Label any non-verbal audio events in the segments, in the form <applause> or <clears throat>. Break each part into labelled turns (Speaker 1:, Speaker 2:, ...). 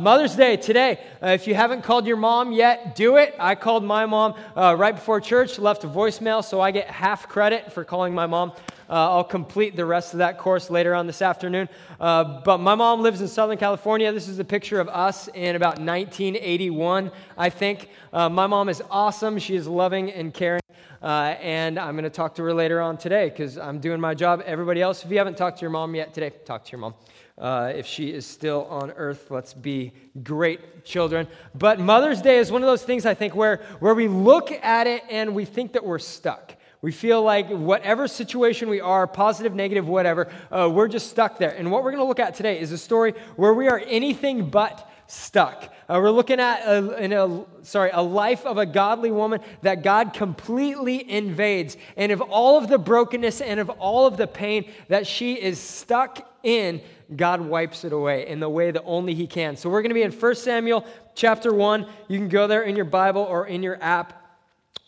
Speaker 1: Mother's Day today. Uh, if you haven't called your mom yet, do it. I called my mom uh, right before church, left a voicemail, so I get half credit for calling my mom. Uh, I'll complete the rest of that course later on this afternoon. Uh, but my mom lives in Southern California. This is a picture of us in about 1981, I think. Uh, my mom is awesome. She is loving and caring. Uh, and I'm going to talk to her later on today because I'm doing my job. Everybody else, if you haven't talked to your mom yet today, talk to your mom. Uh, if she is still on earth, let's be great children. But Mother's Day is one of those things I think where, where we look at it and we think that we're stuck. We feel like whatever situation we are, positive, negative, whatever, uh, we're just stuck there. And what we're going to look at today is a story where we are anything but stuck. Uh, we're looking at a, a, sorry a life of a godly woman that God completely invades, and of all of the brokenness and of all of the pain that she is stuck in, God wipes it away in the way that only He can. So we're going to be in 1 Samuel chapter 1. You can go there in your Bible or in your app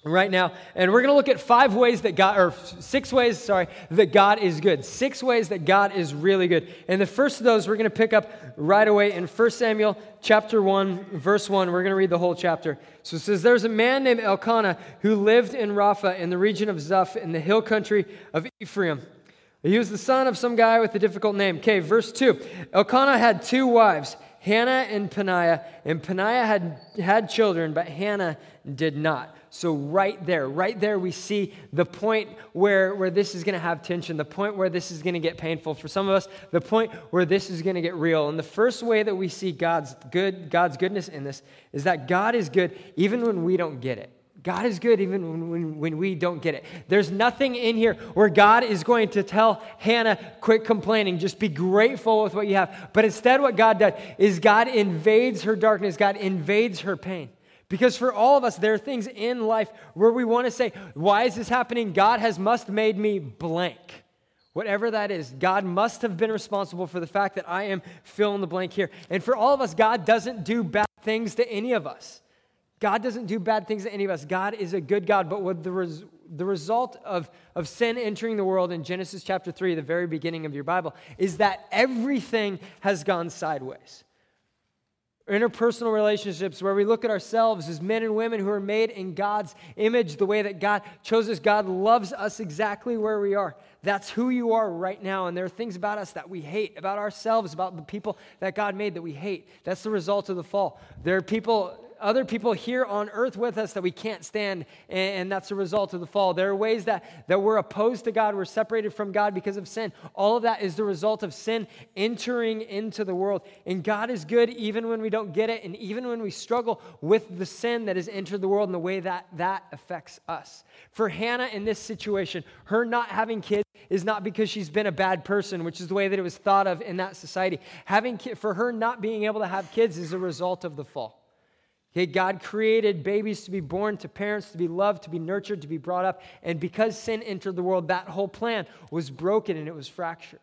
Speaker 1: right now. And we're going to look at five ways that God, or six ways, sorry, that God is good. Six ways that God is really good. And the first of those we're going to pick up right away in 1 Samuel chapter 1, verse 1. We're going to read the whole chapter. So it says, There's a man named Elkanah who lived in Rapha in the region of Zuph in the hill country of Ephraim. He was the son of some guy with a difficult name. Okay, verse 2. Elkanah had two wives, Hannah and Peninnah, and Peninnah had, had children, but Hannah did not. So, right there, right there, we see the point where, where this is going to have tension, the point where this is going to get painful. For some of us, the point where this is going to get real. And the first way that we see God's good, God's goodness in this is that God is good even when we don't get it. God is good even when, when, when, we don't get it. There's nothing in here where God is going to tell Hannah, quit complaining, just be grateful with what you have. But instead, what God does is God invades her darkness, God invades her pain. Because for all of us, there are things in life where we want to say, Why is this happening? God has must made me blank. Whatever that is, God must have been responsible for the fact that I am fill in the blank here. And for all of us, God doesn't do bad things to any of us. God doesn't do bad things to any of us. God is a good God, but with the, res- the result of, of sin entering the world in Genesis chapter 3, the very beginning of your Bible, is that everything has gone sideways. Interpersonal relationships where we look at ourselves as men and women who are made in God's image, the way that God chose us. God loves us exactly where we are. That's who you are right now. And there are things about us that we hate, about ourselves, about the people that God made that we hate. That's the result of the fall. There are people other people here on earth with us that we can't stand, and, that's a result of the fall. There are ways that, that we're opposed to God, we're separated from God because of sin. All of that is the result of sin entering into the world. And God is good even when we don't get it, and even when we struggle with the sin that has entered the world and the way that that affects us. For Hannah in this situation, her not having kids is not because she's been a bad person, which is the way that it was thought of in that society. Having for her not being able to have kids is a result of the fall. Okay, God created babies to be born to parents, to be loved, to be nurtured, to be brought up. And because sin entered the world, that whole plan was broken and it was fractured.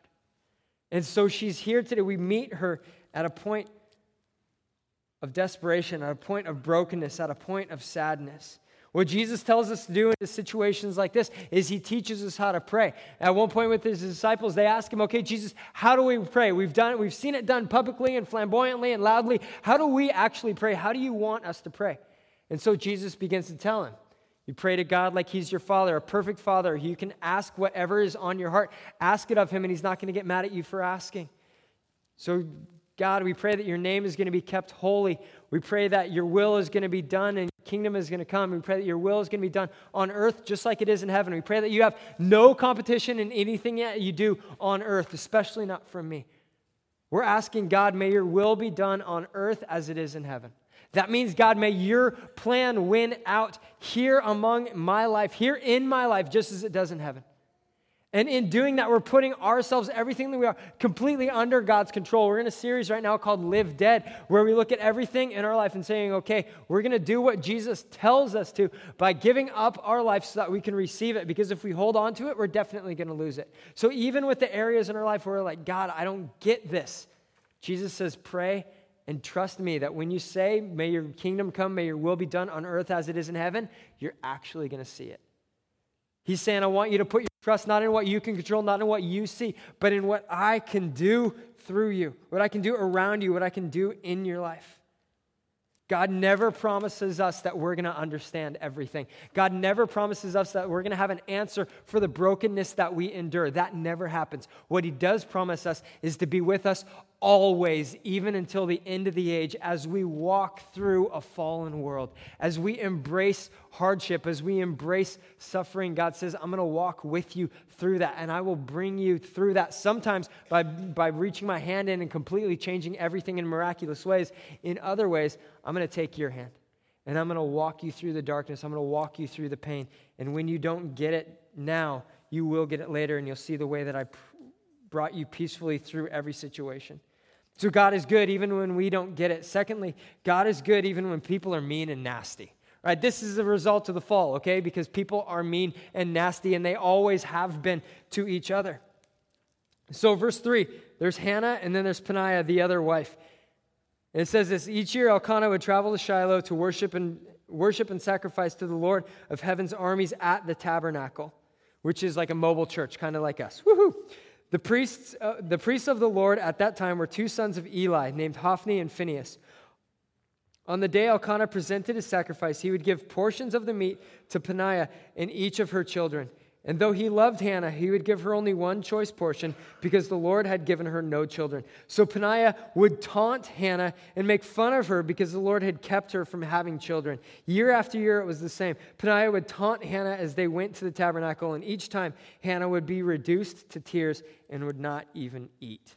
Speaker 1: And so she's here today. We meet her at a point of desperation, at a point of brokenness, at a point of sadness. What Jesus tells us to do in situations like this is he teaches us how to pray. At one point with his disciples, they ask him, "Okay, Jesus, how do we pray? We've done it. we've seen it done publicly and flamboyantly and loudly. How do we actually pray? How do you want us to pray?" And so Jesus begins to tell him, you pray to God like He's your Father, a perfect Father. You can ask whatever is on your heart. Ask it of Him, and He's not going to get mad at you for asking. So God, we pray that your name is going to be kept holy. We pray that your will is going to be done your kingdom is going to come. We pray that your will is going to be done on earth just like it is in heaven. We pray that you have no competition in anything that you do on earth, especially not from me. We're asking God, may your will be done on earth as it is in heaven. That means, God, may your plan win out here among my life, here in my life, just as it does in heaven. And in doing that, we're putting ourselves, everything that we are, completely under God's control. We're in a series right now called Live Dead, where we look at everything in our life and saying, okay, we're going to do what Jesus tells us to by giving up our life so that we can receive it. Because if we hold on to it, we're definitely going to lose it. So even with the areas in our life where we're like, God, I don't get this, Jesus says, pray and trust me that when you say, may your kingdom come, may your will be done on earth as it is in heaven, you're actually going to see it. He's saying, I want you to put your trust not in what you can control, not in what you see, but in what I can do through you, what I can do around you, what I can do in your life. God never promises us that we're going to understand everything. God never promises us that we're going to have an answer for the brokenness that we endure. That never happens. What He does promise us is to be with us always, even until the end of the age, as we walk through a fallen world, as we embrace hardship, as we embrace suffering. God says, I'm going to walk with you through that, and I will bring you through that sometimes by, by reaching my hand in and completely changing everything in miraculous ways. In other ways, I'm going to take your hand. And I'm going to walk you through the darkness. I'm going to walk you through the pain. And when you don't get it now, you will get it later, and you'll see the way that I brought you peacefully through every situation. So God is good even when we don't get it. Secondly, God is good even when people are mean and nasty. Right? This is a result of the fall, okay? Because people are mean and nasty and they always have been to each other. So verse 3, there's Hannah and then there's Peninnah, the other wife. And it says this, each year Elkanah would travel to Shiloh to worship and worship and sacrifice to the Lord of heaven's armies at the tabernacle, which is like a mobile church, kind of like us. Woohoo! The priests, uh, the priests of the Lord at that time were two sons of Eli, named Hophni and Phinehas. On the day Elkanah presented his sacrifice, he would give portions of the meat to Peninnah and each of her children. And though he loved Hannah, he would give her only one choice portion because the Lord had given her no children. So Peninnah would taunt Hannah and make fun of her because the Lord had kept her from having children. Year after year, it was the same. Peninnah would taunt Hannah as they went to the tabernacle, and each time Hannah would be reduced to tears and would not even eat.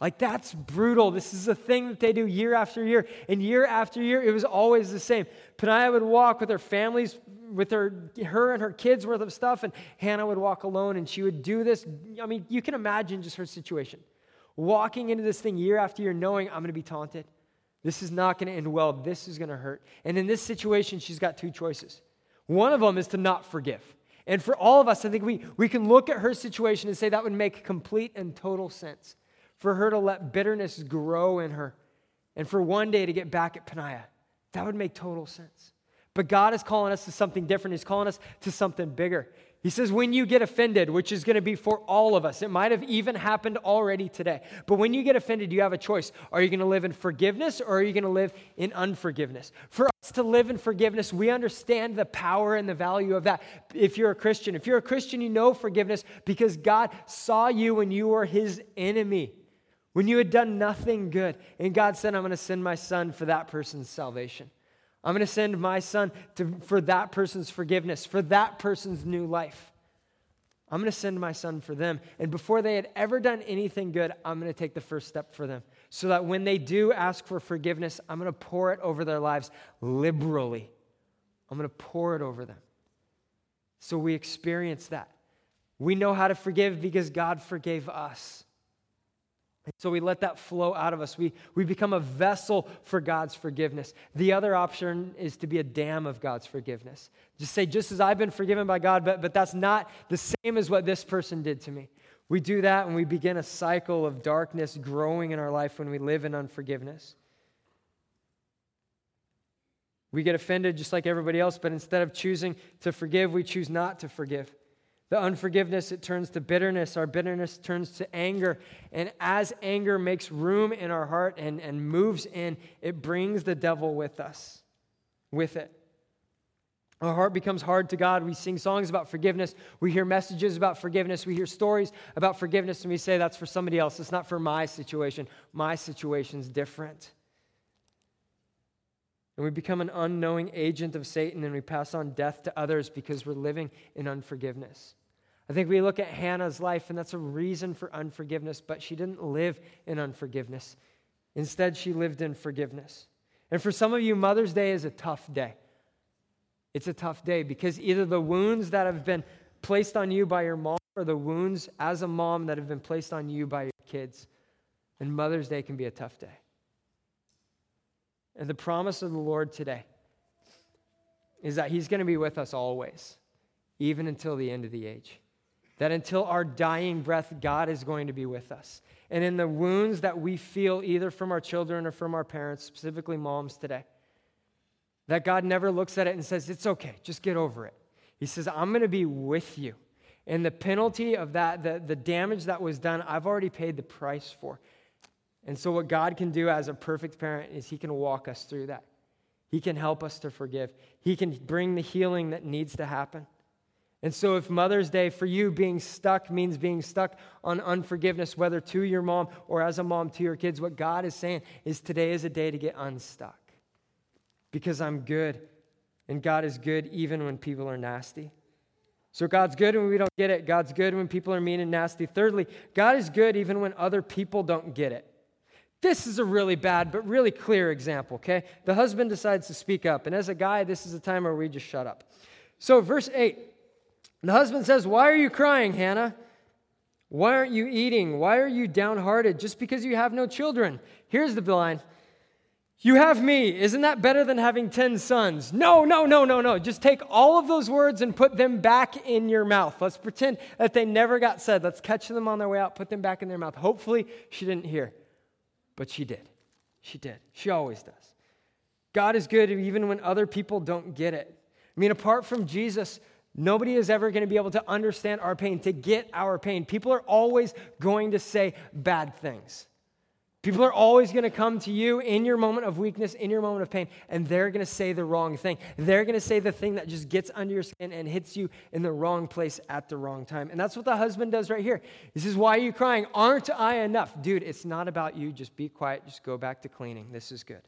Speaker 1: Like, that's brutal. This is a thing that they do year after year. And year after year, it was always the same. Peninnah would walk with her families, with her, her and her kids worth of stuff, and Hannah would walk alone, and she would do this. I mean, you can imagine just her situation. Walking into this thing year after year, knowing I'm going to be taunted. This is not going to end well. This is going to hurt. And in this situation, she's got two choices. One of them is to not forgive. And for all of us, I think we, we can look at her situation and say that would make complete and total sense for her to let bitterness grow in her, and for one day to get back at Peninnah. That would make total sense. But God is calling us to something different. He's calling us to something bigger. He says, when you get offended, which is going to be for all of us, it might have even happened already today. But when you get offended, you have a choice. Are you going to live in forgiveness or are you going to live in unforgiveness? For us to live in forgiveness, we understand the power and the value of that. If you're a Christian, if you're a Christian, you know forgiveness because God saw you when you were his enemy when you had done nothing good. And God said, I'm going to send my son for that person's salvation. I'm going to send my son to, for that person's forgiveness, for that person's new life. I'm going to send my son for them. And before they had ever done anything good, I'm going to take the first step for them. So that when they do ask for forgiveness, I'm going to pour it over their lives liberally. I'm going to pour it over them. So we experience that. We know how to forgive because God forgave us. So we let that flow out of us. We, we become a vessel for God's forgiveness. The other option is to be a dam of God's forgiveness. Just say, just as I've been forgiven by God, but, but that's not the same as what this person did to me. We do that and we begin a cycle of darkness growing in our life when we live in unforgiveness. We get offended just like everybody else, but instead of choosing to forgive, we choose not to forgive. The unforgiveness, it turns to bitterness. Our bitterness turns to anger. And as anger makes room in our heart and, and moves in, it brings the devil with us, with it. Our heart becomes hard to God. We sing songs about forgiveness. We hear messages about forgiveness. We hear stories about forgiveness, and we say, that's for somebody else. It's not for my situation. My situation's different. And we become an unknowing agent of Satan and we pass on death to others because we're living in unforgiveness. I think we look at Hannah's life, and that's a reason for unforgiveness, but she didn't live in unforgiveness. Instead, she lived in forgiveness. And for some of you, Mother's Day is a tough day. It's a tough day because either the wounds that have been placed on you by your mom or the wounds as a mom that have been placed on you by your kids. And Mother's Day can be a tough day. And the promise of the Lord today is that He's going to be with us always, even until the end of the age. That until our dying breath, God is going to be with us. And in the wounds that we feel, either from our children or from our parents, specifically moms today, that God never looks at it and says, It's okay, just get over it. He says, I'm going to be with you. And the penalty of that, the, the damage that was done, I've already paid the price for. And so, what God can do as a perfect parent is He can walk us through that. He can help us to forgive. He can bring the healing that needs to happen. And so, if Mother's Day for you being stuck means being stuck on unforgiveness, whether to your mom or as a mom to your kids, what God is saying is today is a day to get unstuck. Because I'm good, and God is good even when people are nasty. So, God's good when we don't get it. God's good when people are mean and nasty. Thirdly, God is good even when other people don't get it. This is a really bad but really clear example, okay? The husband decides to speak up, and as a guy, this is a time where we just shut up. So, verse 8 the husband says, Why are you crying, Hannah? Why aren't you eating? Why are you downhearted just because you have no children? Here's the line You have me. Isn't that better than having 10 sons? No, no, no, no, no. Just take all of those words and put them back in your mouth. Let's pretend that they never got said. Let's catch them on their way out, put them back in their mouth. Hopefully, she didn't hear, but she did. She did. She always does. God is good even when other people don't get it. I mean, apart from Jesus, Nobody is ever going to be able to understand our pain, to get our pain. People are always going to say bad things. People are always going to come to you in your moment of weakness, in your moment of pain, and they're going to say the wrong thing. They're going to say the thing that just gets under your skin and hits you in the wrong place at the wrong time. And that's what the husband does right here. This is why are you crying? Aren't I enough? Dude, it's not about you. Just be quiet. Just go back to cleaning. This is good.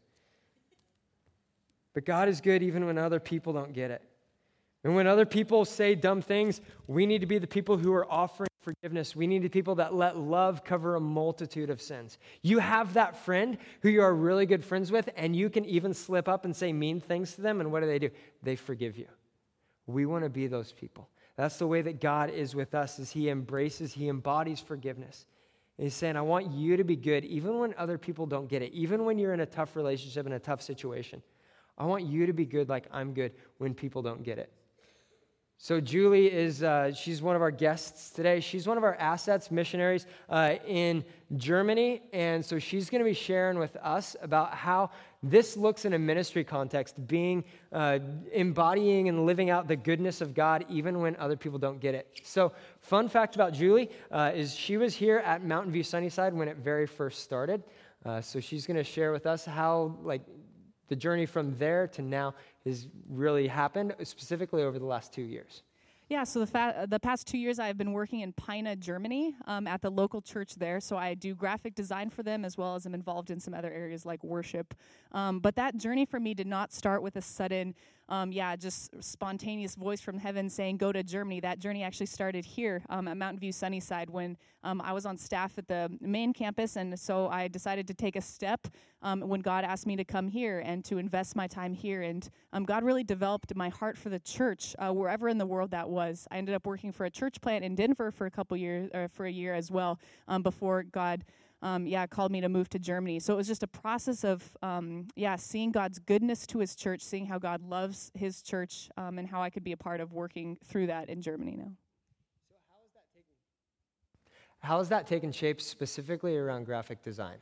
Speaker 1: But God is good even when other people don't get it. And when other people say dumb things, we need to be the people who are offering forgiveness. We need people that let love cover a multitude of sins. You have that friend who you are really good friends with, and you can even slip up and say mean things to them, and what do they do? They forgive you. We want to be those people. That's the way that God is with us, is he embraces, he embodies forgiveness. And he's saying, I want you to be good, even when other people don't get it, even when you're in a tough relationship, in a tough situation. I want you to be good like I'm good when people don't get it. So, Julie is, uh, she's one of our guests today. She's one of our assets missionaries uh, in Germany. And so she's going to be sharing with us about how this looks in a ministry context, being, uh, embodying and living out the goodness of God even when other people don't get it. So, fun fact about Julie uh, is she was here at Mountain View Sunnyside when it very first started. Uh, so, she's going to share with us how, like, the journey from there to now has really happened, specifically over the last two years.
Speaker 2: Yeah, so the, fa- the past two years I've been working in Peine, Germany, um, at the local church there. So I do graphic design for them as well as I'm involved in some other areas like worship. Um, but that journey for me did not start with a sudden um, yeah, just spontaneous voice from heaven saying, go to Germany. That journey actually started here um, at Mountain View Sunnyside when um, I was on staff at the main campus. And so I decided to take a step um, when God asked me to come here and to invest my time here. And um, God really developed my heart for the church, uh, wherever in the world that was. I ended up working for a church plant in Denver for a couple years, or for a year as well, um, before God um, yeah, called me to move to Germany. So it was just a process of, um, yeah, seeing God's goodness to his church, seeing how God loves his church, um, and how I could be a part of working through that in Germany now. So how is that
Speaker 1: taking, how has that taken shape specifically around graphic design?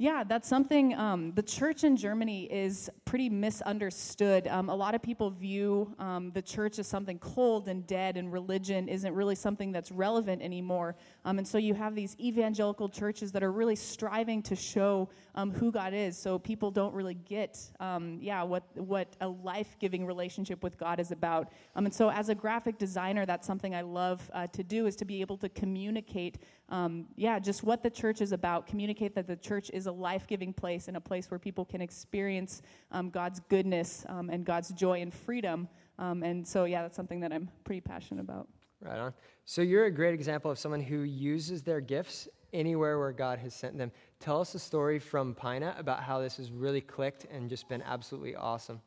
Speaker 2: Yeah, that's something. Um, the church in Germany is pretty misunderstood. Um, a lot of people view um, the church as something cold and dead, and religion isn't really something that's relevant anymore. Um, and so you have these evangelical churches that are really striving to show um, who God is. So people don't really get, um, yeah, what what a life-giving relationship with God is about. and so as a graphic designer, that's something I love uh, to do is to be able to communicate, yeah, just what the church is about. Communicate that the church is a life giving place and a place where people can experience um, God's goodness um, and God's joy and freedom. Um, and so, yeah, that's something that I'm pretty passionate about.
Speaker 1: Right on. So, you're a great example of someone who uses their gifts anywhere where God has sent them. Tell us a story from Peine about how this has really clicked and just been absolutely awesome.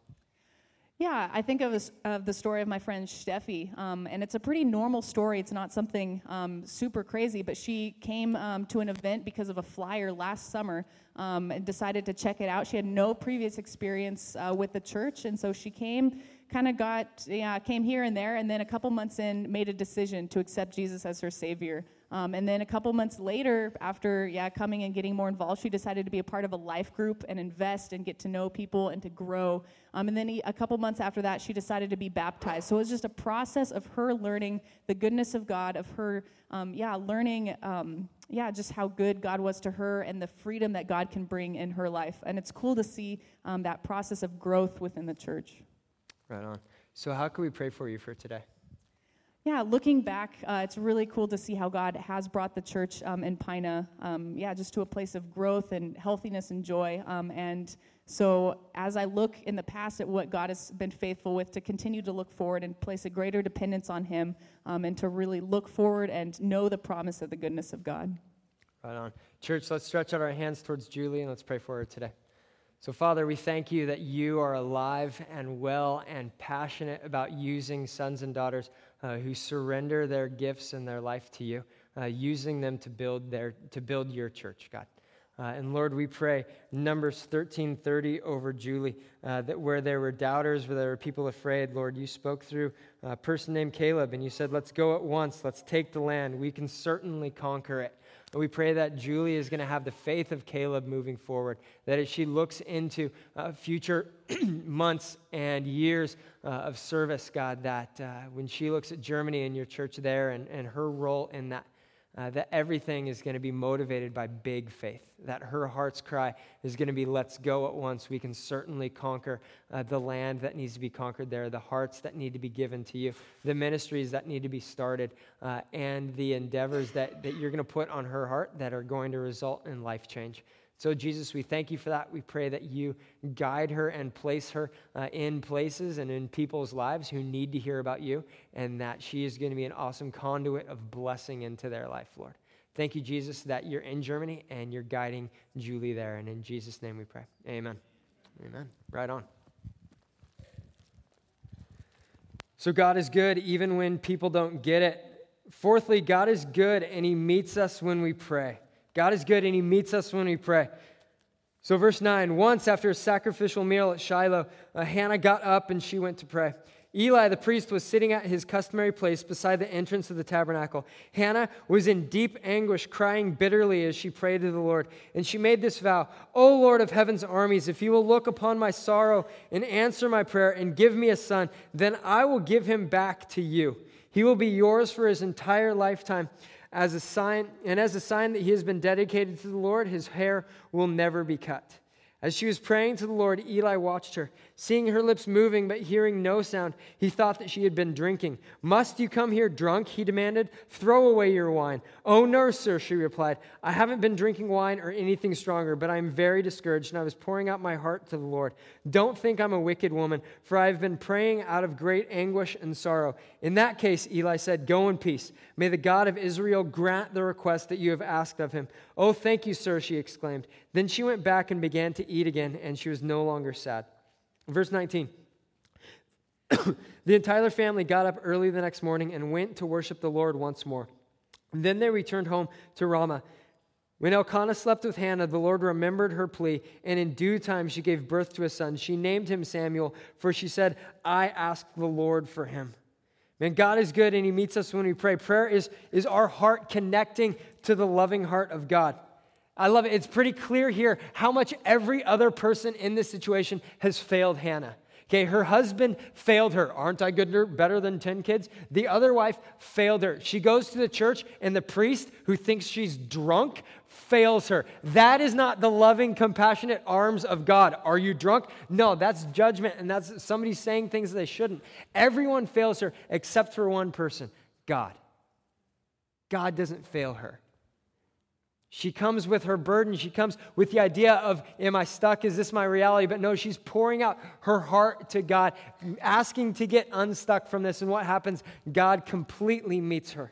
Speaker 2: Yeah, I think of, of the story of my friend Steffi, um, and it's a pretty normal story. It's not something um, super crazy, but she came um, to an event because of a flyer last summer um, and decided to check it out. She had no previous experience uh, with the church, and so she came, kind of got, yeah, came here and there, and then a couple months in, made a decision to accept Jesus as her Savior. Um, and then a couple months later, after yeah coming and getting more involved, she decided to be a part of a life group and invest and get to know people and to grow. Um, and then he, a couple months after that, she decided to be baptized. So it was just a process of her learning the goodness of God, of her um, yeah learning um, yeah just how good God was to her and the freedom that God can bring in her life. And it's cool to see um, that process of growth within the church.
Speaker 1: Right on. So how can we pray for you for today?
Speaker 2: Yeah, looking back, uh, it's really cool to see how God has brought the church um, in Peine, um, yeah, just to a place of growth and healthiness and joy. Um, and so, as I look in the past at what God has been faithful with, to continue to look forward and place a greater dependence on Him, um, and to really look forward and know the promise of the goodness of God.
Speaker 1: Right on. Church, let's stretch out our hands towards Julie and let's pray for her today. So, Father, we thank you that you are alive and well and passionate about using sons and daughters uh, who surrender their gifts and their life to you, uh, using them to build, their, to build your church, God. Uh, and Lord, we pray Numbers 13:30 over Julie, uh, that where there were doubters, where there were people afraid, Lord, you spoke through a person named Caleb, and you said, "Let's go at once. Let's take the land. We can certainly conquer it." And we pray that Julie is going to have the faith of Caleb moving forward, that as she looks into uh, future <clears throat> months and years uh, of service, God, that uh, when she looks at Germany and your church there and, and her role in that, uh, that everything is going to be motivated by big faith, that her heart's cry is going to be, let's go at once. We can certainly conquer uh, the land that needs to be conquered there, the hearts that need to be given to you, the ministries that need to be started, uh, and the endeavors that, that you're going to put on her heart that are going to result in life change. So, Jesus, we thank you for that. We pray that you guide her and place her uh, in places and in people's lives who need to hear about you, and that she is going to be an awesome conduit of blessing into their life, Lord. Thank you, Jesus, that you're in Germany and you're guiding Julie there. And in Jesus' name we pray. Amen. Amen. Right on. So, God is good even when people don't get it. Fourthly, God is good and He meets us when we pray. God is good and he meets us when we pray. So, verse 9 once after a sacrificial meal at Shiloh, uh, Hannah got up and she went to pray. Eli the priest was sitting at his customary place beside the entrance of the tabernacle. Hannah was in deep anguish, crying bitterly as she prayed to the Lord. And she made this vow O Lord of heaven's armies, if you will look upon my sorrow and answer my prayer and give me a son, then I will give him back to you. He will be yours for his entire lifetime as a sign, and as a sign that he has been dedicated to the Lord, his hair will never be cut. As she was praying to the Lord, Eli watched her. Seeing her lips moving but hearing no sound, he thought that she had been drinking. Must you come here drunk? He demanded. Throw away your wine. Oh, no, sir, she replied. I haven't been drinking wine or anything stronger, but I am very discouraged, and I was pouring out my heart to the Lord. Don't think I'm a wicked woman, for I have been praying out of great anguish and sorrow. In that case, Eli said, Go in peace. May the God of Israel grant the request that you have asked of him. Oh, thank you, sir, she exclaimed. Then she went back and began to eat again, and she was no longer sad. Verse 19. <coughs> the entire family got up early the next morning and went to worship the Lord once more. Then they returned home to Ramah. When Elkanah slept with Hannah, the Lord remembered her plea, and in due time she gave birth to a son. She named him Samuel, for she said, I asked the Lord for him. Man, God is good, and He meets us when we pray. Prayer is, is our heart connecting to the loving heart of God. I love it. It's pretty clear here how much every other person in this situation has failed Hannah. Okay, her husband failed her. Aren't I good, better than 10 kids? The other wife failed her. She goes to the church, and the priest, who thinks she's drunk, fails her. That is not the loving, compassionate arms of God. Are you drunk? No, that's judgment, and that's somebody saying things they shouldn't. Everyone fails her except for one person God. God doesn't fail her. She comes with her burden. She comes with the idea of, Am I stuck? Is this my reality? But no, she's pouring out her heart to God, asking to get unstuck from this. And what happens? God completely meets her.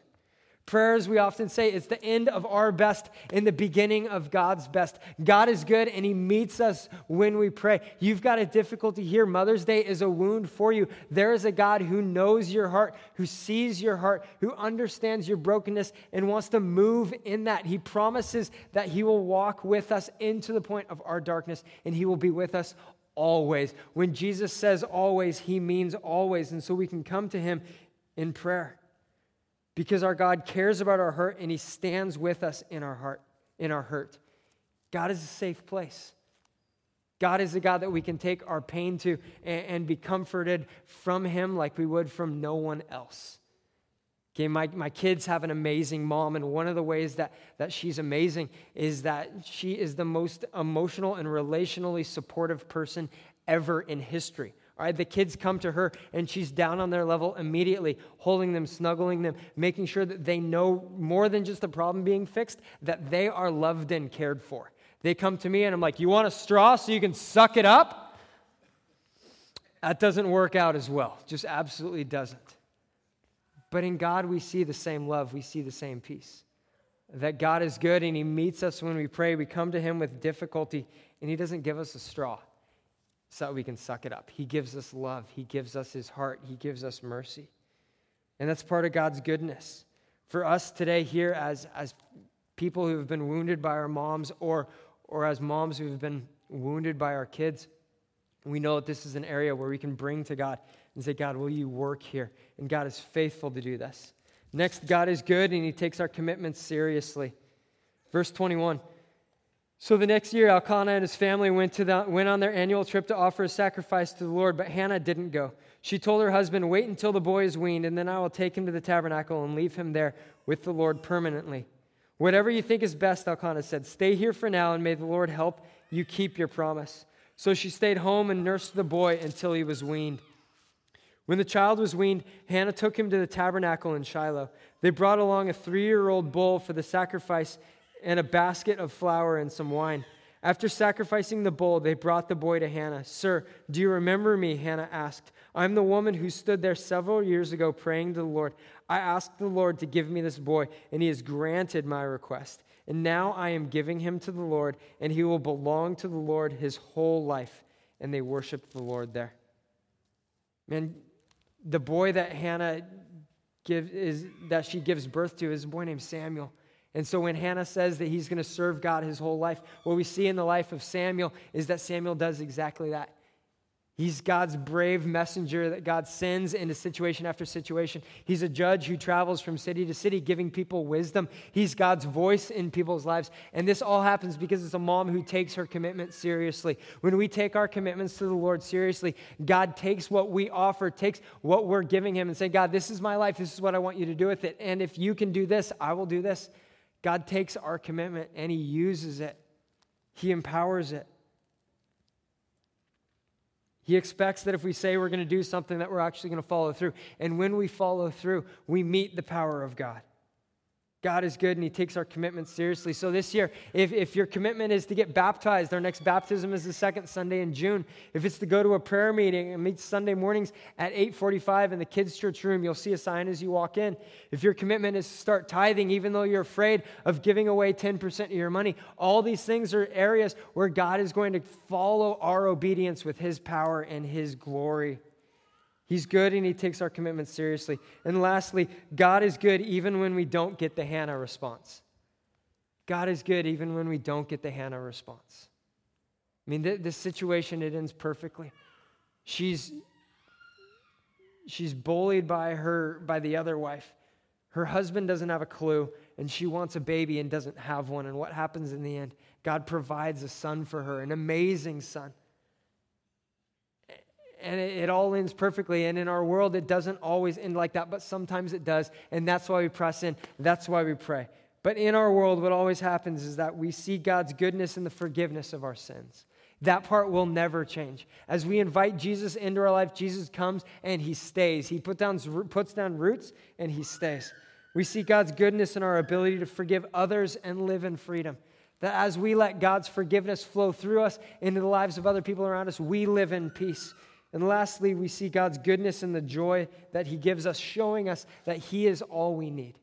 Speaker 1: Prayers, we often say, it's the end of our best in the beginning of God's best. God is good and He meets us when we pray. You've got a difficulty here. Mother's Day is a wound for you. There is a God who knows your heart, who sees your heart, who understands your brokenness and wants to move in that. He promises that He will walk with us into the point of our darkness and He will be with us always. When Jesus says always, He means always. And so we can come to Him in prayer because our God cares about our hurt and he stands with us in our heart, in our hurt. God is a safe place. God is a God that we can take our pain to and, and be comforted from him like we would from no one else. Okay, my, my kids have an amazing mom, and one of the ways that, that she's amazing is that she is the most emotional and relationally supportive person ever in history. All right, the kids come to her and she's down on their level immediately, holding them, snuggling them, making sure that they know more than just the problem being fixed, that they are loved and cared for. They come to me and I'm like, You want a straw so you can suck it up? That doesn't work out as well, just absolutely doesn't. But in God, we see the same love, we see the same peace. That God is good and He meets us when we pray. We come to Him with difficulty and He doesn't give us a straw so that we can suck it up. He gives us love, He gives us His heart, He gives us mercy. And that's part of God's goodness. For us today, here, as, as people who have been wounded by our moms or, or as moms who have been wounded by our kids, we know that this is an area where we can bring to God and say, God, will you work here? And God is faithful to do this. Next, God is good and he takes our commitments seriously. Verse 21. So the next year, Elkanah and his family went, to the, went on their annual trip to offer a sacrifice to the Lord, but Hannah didn't go. She told her husband, Wait until the boy is weaned, and then I will take him to the tabernacle and leave him there with the Lord permanently. Whatever you think is best, Elkanah said, Stay here for now, and may the Lord help you keep your promise. So she stayed home and nursed the boy until he was weaned. When the child was weaned, Hannah took him to the tabernacle in Shiloh. They brought along a three year old bull for the sacrifice and a basket of flour and some wine. After sacrificing the bull, they brought the boy to Hannah. Sir, do you remember me? Hannah asked. I'm the woman who stood there several years ago praying to the Lord. I asked the Lord to give me this boy, and he has granted my request. And now I am giving him to the Lord, and he will belong to the Lord his whole life. And they worshiped the Lord there. Man, the boy that Hannah give, is, that she gives birth to is a boy named Samuel. And so when Hannah says that he's going to serve God his whole life, what we see in the life of Samuel is that Samuel does exactly that. He's God's brave messenger that God sends into situation after situation. He's a judge who travels from city to city giving people wisdom. He's God's voice in people's lives. And this all happens because it's a mom who takes her commitment seriously. When we take our commitments to the Lord seriously, God takes what we offer, takes what we're giving Him, and say, God, this is my life. This is what I want you to do with it. And if you can do this, I will do this. God takes our commitment and He uses it, He empowers it. He expects that if we say we're going to do something, that we're actually going to follow through. And when we follow through, we meet the power of God. God is good and He takes our commitment seriously. So this year, if, if your commitment is to get baptized, our next baptism is the second Sunday in June. If it's to go to a prayer meeting and meet Sunday mornings at 8:45 in the kids' church room, you'll see a sign as you walk in. If your commitment is to start tithing, even though you're afraid of giving away 10% of your money, all these things are areas where God is going to follow our obedience with His power and His glory. He's good and he takes our commitment seriously. And lastly, God is good even when we don't get the Hannah response. God is good even when we don't get the Hannah response. I mean, this situation, it ends perfectly. She's, she's bullied by her by the other wife. Her husband doesn't have a clue, and she wants a baby and doesn't have one. And what happens in the end? God provides a son for her, an amazing son and it, it, all ends perfectly. And in our world, it doesn't always end like that, but sometimes it does. And that's why we press in. That's why we pray. But in our world, what always happens is that we see God's goodness and the forgiveness of our sins. That part will never change. As we invite Jesus into our life, Jesus comes and he stays. He put down, puts down roots and he stays. We see God's goodness in our ability to forgive others and live in freedom. That as we let God's forgiveness flow through us into the lives of other people around us, we live in peace. And lastly, we see God's goodness and the joy that He gives us, showing us that He is all we need.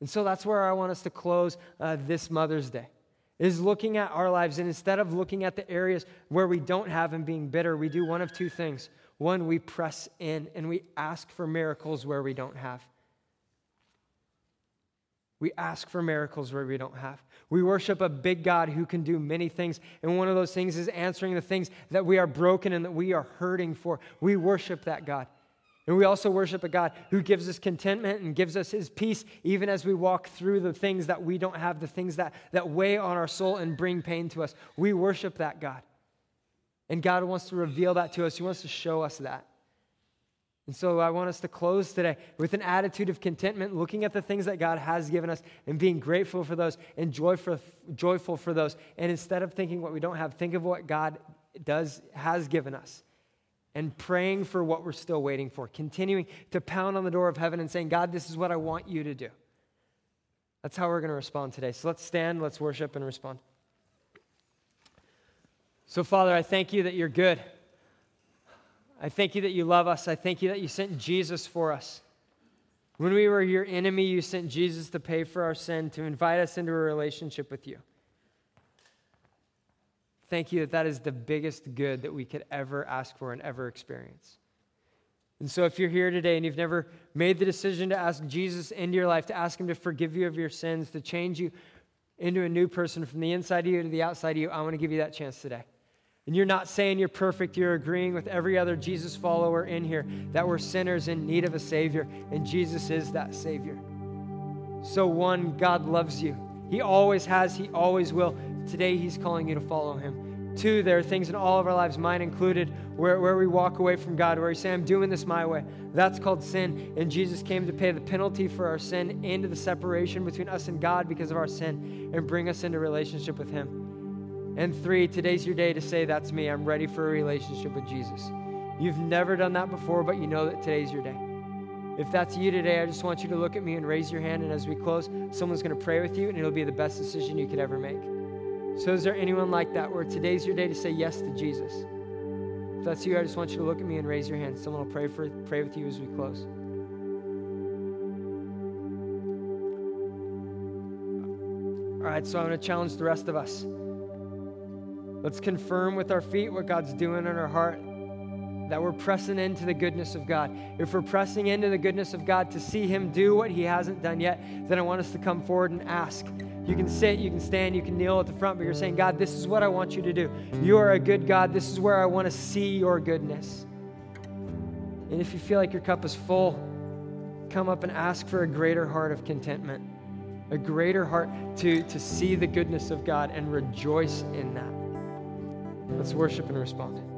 Speaker 1: And so that's where I want us to close uh, this Mother's Day, is looking at our lives. And instead of looking at the areas where we don't have and being bitter, we do one of two things. One, we press in and we ask for miracles where we don't have. We ask for miracles where we don't have. We worship a big God who can do many things. And one of those things is answering the things that we are broken and that we are hurting for. We worship that God. And we also worship a God who gives us contentment and gives us his peace even as we walk through the things that we don't have, the things that, that weigh on our soul and bring pain to us. We worship that God. And God wants to reveal that to us, He wants to show us that. And so I want us to close today with an attitude of contentment, looking at the things that God has given us and being grateful for those and joyful, joyful for those. And instead of thinking what we don't have, think of what God does, has given us and praying for what we're still waiting for, continuing to pound on the door of heaven and saying, God, this is what I want you to do. That's how we're going to respond today. So let's stand, let's worship, and respond. So, Father, I thank you that you're good. I thank you that you love us. I thank you that you sent Jesus for us. When we were your enemy, you sent Jesus to pay for our sin, to invite us into a relationship with you. Thank you that that is the biggest good that we could ever ask for and ever experience. And so, if you're here today and you've never made the decision to ask Jesus into your life, to ask Him to forgive you of your sins, to change you into a new person from the inside of you to the outside of you, I want to give you that chance today. And you're not saying you're perfect, you're agreeing with every other Jesus follower in here that we're sinners in need of a Savior, and Jesus is that Savior. So, one, God loves you. He always has, He always will. Today, He's calling you to follow Him. Two, there are things in all of our lives, mine included, where, where we walk away from God, where we say, I'm doing this my way. That's called sin. And Jesus came to pay the penalty for our sin, into the separation between us and God because of our sin, and bring us into relationship with Him. And three, today's your day to say, That's me. I'm ready for a relationship with Jesus. You've never done that before, but you know that today's your day. If that's you today, I just want you to look at me and raise your hand. And as we close, someone's going to pray with you, and it'll be the best decision you could ever make. So, is there anyone like that where today's your day to say yes to Jesus? If that's you, I just want you to look at me and raise your hand. Someone will pray, for, pray with you as we close. All right, so I'm going to challenge the rest of us. Let's confirm with our feet what God's doing in our heart, that we're pressing into the goodness of God. If we're pressing into the goodness of God to see Him do what He hasn't done yet, then I want us to come forward and ask. You can sit, you can stand, you can kneel at the front, but you're saying, God, this is what I want you to do. You are a good God. This is where I want to see your goodness. And if you feel like your cup is full, come up and ask for a greater heart of contentment, a greater heart to, to see the goodness of God and rejoice in that. Let's worship and respond.